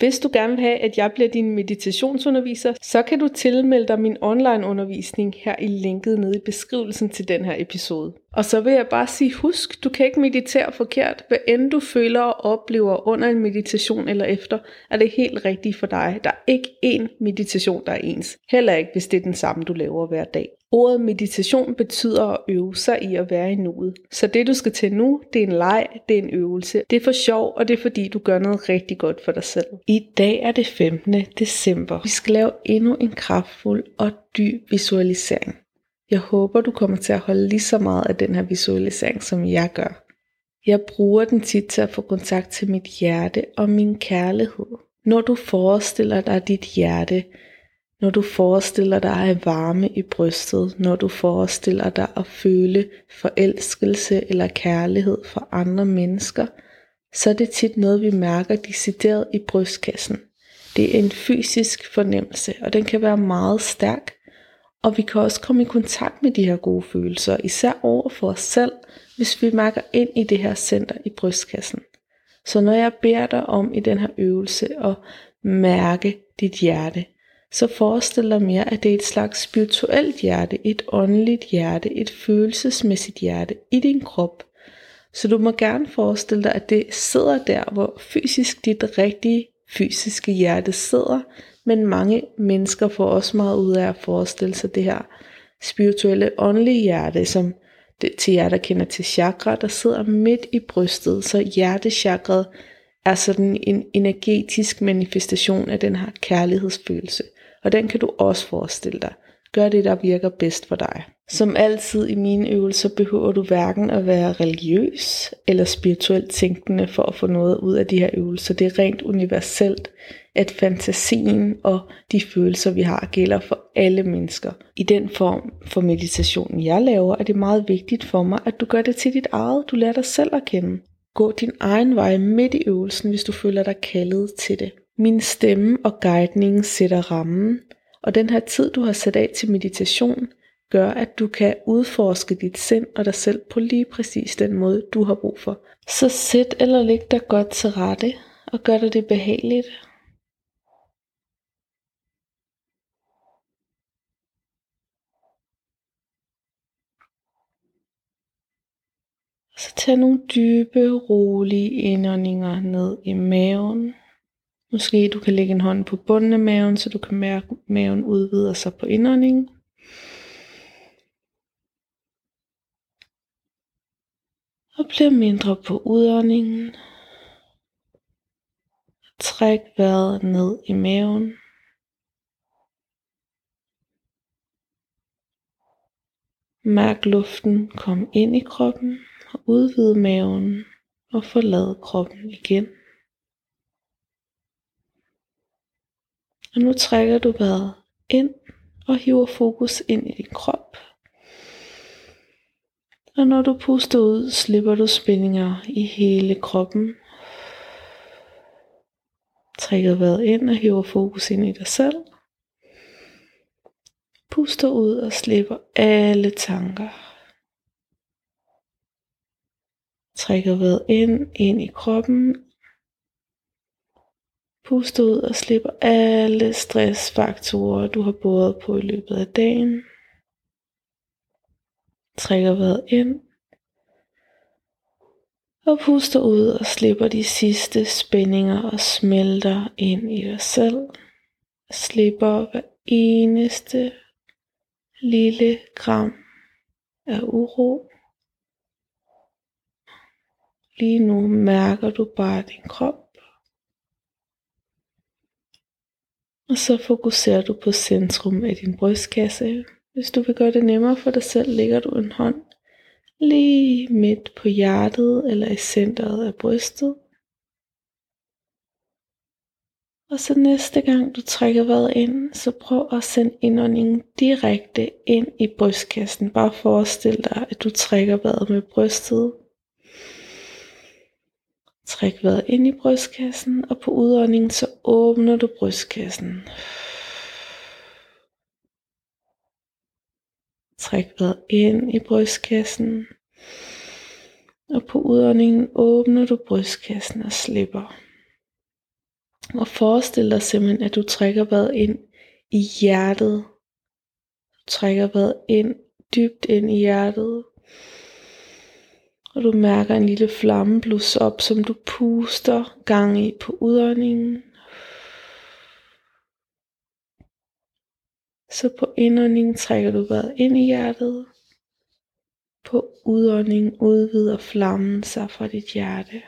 Hvis du gerne vil have, at jeg bliver din meditationsunderviser, så kan du tilmelde dig min online undervisning her i linket nede i beskrivelsen til den her episode. Og så vil jeg bare sige, husk, du kan ikke meditere forkert. Hvad end du føler og oplever under en meditation eller efter, er det helt rigtigt for dig. Der er ikke én meditation, der er ens. Heller ikke, hvis det er den samme, du laver hver dag. Ordet meditation betyder at øve sig i at være i nuet. Så det du skal til nu, det er en leg, det er en øvelse. Det er for sjov, og det er fordi du gør noget rigtig godt for dig selv. I dag er det 15. december. Vi skal lave endnu en kraftfuld og dyb visualisering. Jeg håber, du kommer til at holde lige så meget af den her visualisering, som jeg gør. Jeg bruger den tit til at få kontakt til mit hjerte og min kærlighed. Når du forestiller dig dit hjerte, når du forestiller dig at varme i brystet, når du forestiller dig at føle forelskelse eller kærlighed for andre mennesker, så er det tit noget, vi mærker decideret i brystkassen. Det er en fysisk fornemmelse, og den kan være meget stærk, og vi kan også komme i kontakt med de her gode følelser, især over for os selv, hvis vi mærker ind i det her center i brystkassen. Så når jeg beder dig om i den her øvelse at mærke dit hjerte, så forestil dig mere, at det er et slags spirituelt hjerte, et åndeligt hjerte, et følelsesmæssigt hjerte i din krop. Så du må gerne forestille dig, at det sidder der, hvor fysisk dit rigtige fysiske hjerte sidder, men mange mennesker får også meget ud af at forestille sig det her spirituelle, åndelige hjerte, som det, til jer, der kender til chakra, der sidder midt i brystet. Så hjertechakret er sådan en energetisk manifestation af den her kærlighedsfølelse. Og den kan du også forestille dig. Gør det, der virker bedst for dig. Som altid i mine øvelser behøver du hverken at være religiøs eller spirituelt tænkende for at få noget ud af de her øvelser. Det er rent universelt, at fantasien og de følelser, vi har, gælder for alle mennesker. I den form for meditation, jeg laver, er det meget vigtigt for mig, at du gør det til dit eget. Du lærer dig selv at kende. Gå din egen vej midt i øvelsen, hvis du føler dig kaldet til det. Min stemme og guidning sætter rammen, og den her tid, du har sat af til meditation, gør, at du kan udforske dit sind og dig selv på lige præcis den måde, du har brug for. Så sæt eller læg dig godt til rette, og gør dig det behageligt. Så tag nogle dybe, rolige indåndinger ned i maven. Måske du kan lægge en hånd på bunden af maven, så du kan mærke, at maven udvider sig på indåndingen. Og bliver mindre på udåndingen. Træk vejret ned i maven. Mærk luften komme ind i kroppen og udvide maven og forlade kroppen igen. Og nu trækker du vejret ind og hiver fokus ind i din krop. Og når du puster ud, slipper du spændinger i hele kroppen. Trækker vejret ind og hiver fokus ind i dig selv. Puster ud og slipper alle tanker. Trækker vejret ind, ind i kroppen. Puster ud og slipper alle stressfaktorer, du har båret på i løbet af dagen. Trækker vejret ind. Og puster ud og slipper de sidste spændinger og smelter ind i dig selv. Slipper hver eneste lille gram af uro. Lige nu mærker du bare din krop. Og så fokuserer du på centrum af din brystkasse. Hvis du vil gøre det nemmere for dig selv, lægger du en hånd lige midt på hjertet eller i centret af brystet. Og så næste gang du trækker vejret ind, så prøv at sende indåndingen direkte ind i brystkassen. Bare forestil dig, at du trækker vejret med brystet. Træk vejret ind i brystkassen, og på udåndingen så åbner du brystkassen. Træk vejret ind i brystkassen. Og på udåndingen åbner du brystkassen og slipper. Og forestil dig simpelthen, at du trækker vejret ind i hjertet. Du trækker vejret ind, dybt ind i hjertet. Og du mærker en lille flamme blusse op, som du puster gang i på udåndingen. Så på indåndingen trækker du vejret ind i hjertet. På udåndingen udvider flammen sig fra dit hjerte.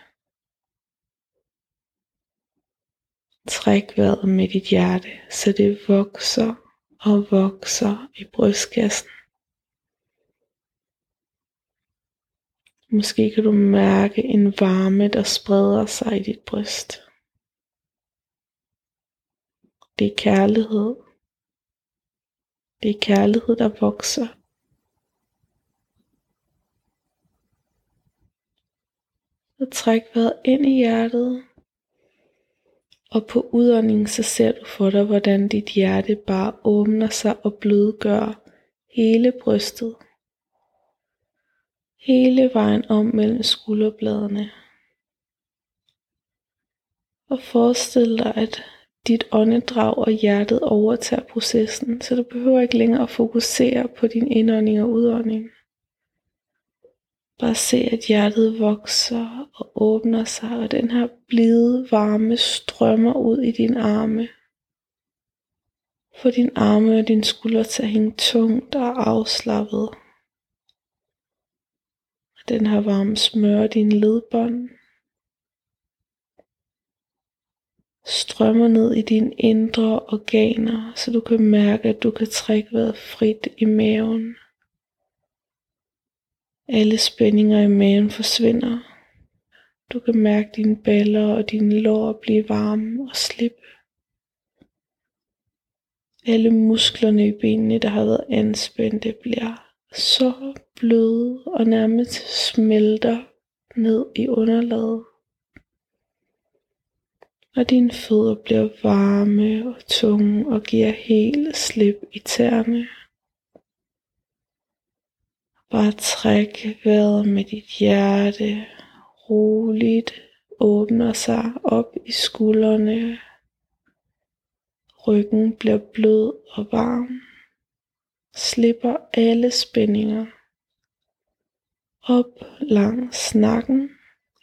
Træk vejret med dit hjerte, så det vokser og vokser i brystkassen. Måske kan du mærke en varme, der spreder sig i dit bryst. Det er kærlighed. Det er kærlighed, der vokser. Så træk vejret ind i hjertet. Og på udåndingen så ser du for dig, hvordan dit hjerte bare åbner sig og blødgør hele brystet. Hele vejen om mellem skulderbladene. Og forestil dig, at dit åndedrag og hjertet overtager processen, så du behøver ikke længere at fokusere på din indånding og udånding. Bare se, at hjertet vokser og åbner sig, og den her blide varme strømmer ud i dine arme. Få din arme og din skulder til at hænge tungt og afslappet. Den her varme smør dine ledbånd. Strømmer ned i dine indre organer, så du kan mærke, at du kan trække vejret frit i maven. Alle spændinger i maven forsvinder. Du kan mærke dine baller og dine lår blive varme og slippe. Alle musklerne i benene, der har været anspændte, bliver så bløde og nærmest smelter ned i underlaget. Og dine fødder bliver varme og tunge og giver helt slip i tæerne. Bare træk vejret med dit hjerte roligt åbner sig op i skuldrene. Ryggen bliver blød og varm. Slipper alle spændinger. Op langs nakken.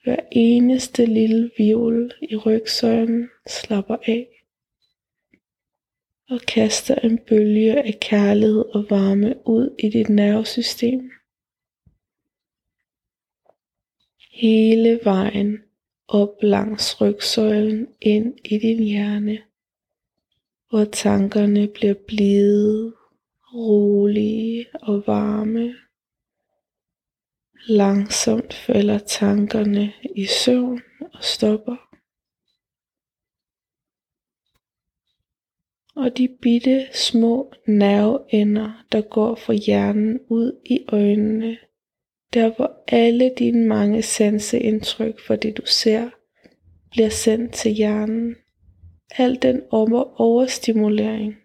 Hver eneste lille viol i rygsøjlen slapper af og kaster en bølge af kærlighed og varme ud i dit nervesystem. hele vejen op langs rygsøjlen ind i din hjerne, hvor tankerne bliver blide, rolige og varme. Langsomt falder tankerne i søvn og stopper. Og de bitte små nerveender, der går fra hjernen ud i øjnene, der hvor alle dine mange sanseindtryk for det du ser, bliver sendt til hjernen. Al den overstimulering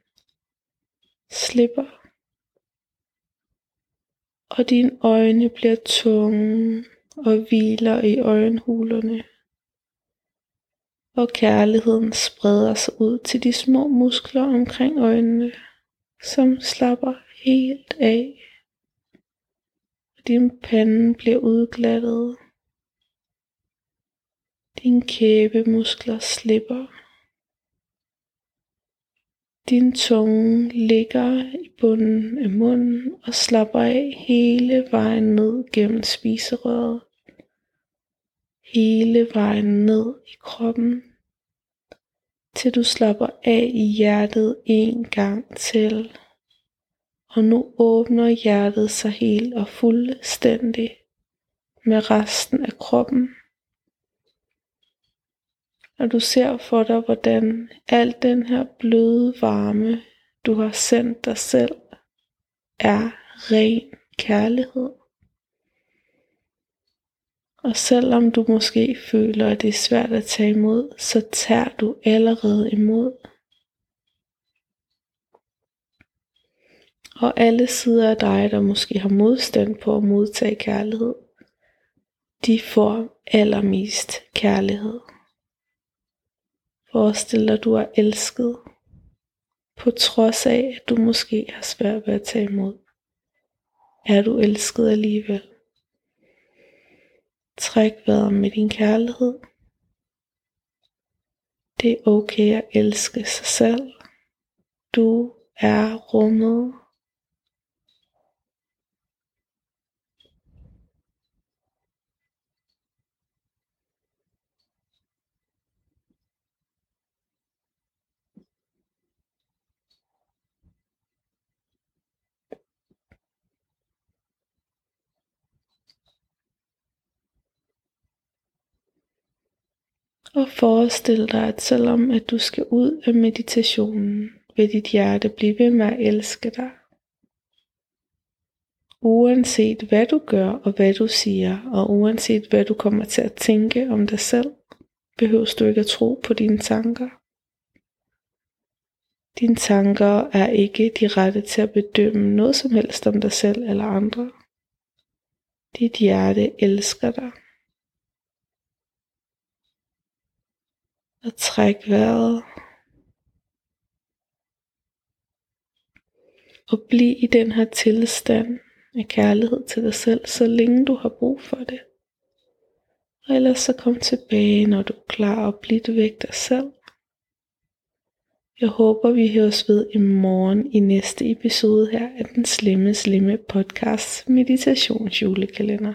slipper og dine øjne bliver tunge og hviler i øjenhulerne. Og kærligheden spreder sig ud til de små muskler omkring øjnene, som slapper helt af. Din pande bliver udglattet. Dine kæbemuskler slipper. Din tunge ligger i bunden af munden og slapper af hele vejen ned gennem spiserøret. Hele vejen ned i kroppen, til du slapper af i hjertet en gang til. Og nu åbner hjertet sig helt og fuldstændig med resten af kroppen og du ser for dig, hvordan al den her bløde varme, du har sendt dig selv, er ren kærlighed. Og selvom du måske føler, at det er svært at tage imod, så tager du allerede imod. Og alle sider af dig, der måske har modstand på at modtage kærlighed, de får allermest kærlighed. Forestil dig, at du er elsket, på trods af, at du måske har svært ved at tage imod. Er du elsket alligevel? Træk vejret med din kærlighed. Det er okay at elske sig selv. Du er rummet Og forestil dig, at selvom at du skal ud af meditationen, vil dit hjerte blive ved med at elske dig. Uanset hvad du gør og hvad du siger, og uanset hvad du kommer til at tænke om dig selv, behøver du ikke at tro på dine tanker. Dine tanker er ikke de rette til at bedømme noget som helst om dig selv eller andre. Dit hjerte elsker dig. Og træk vejret. Og bliv i den her tilstand af kærlighed til dig selv, så længe du har brug for det. Og ellers så kom tilbage, når du er klar og bliv væk dig selv. Jeg håber, vi høres ved i morgen i næste episode her af den slemme, slemme podcast meditationsjulekalender.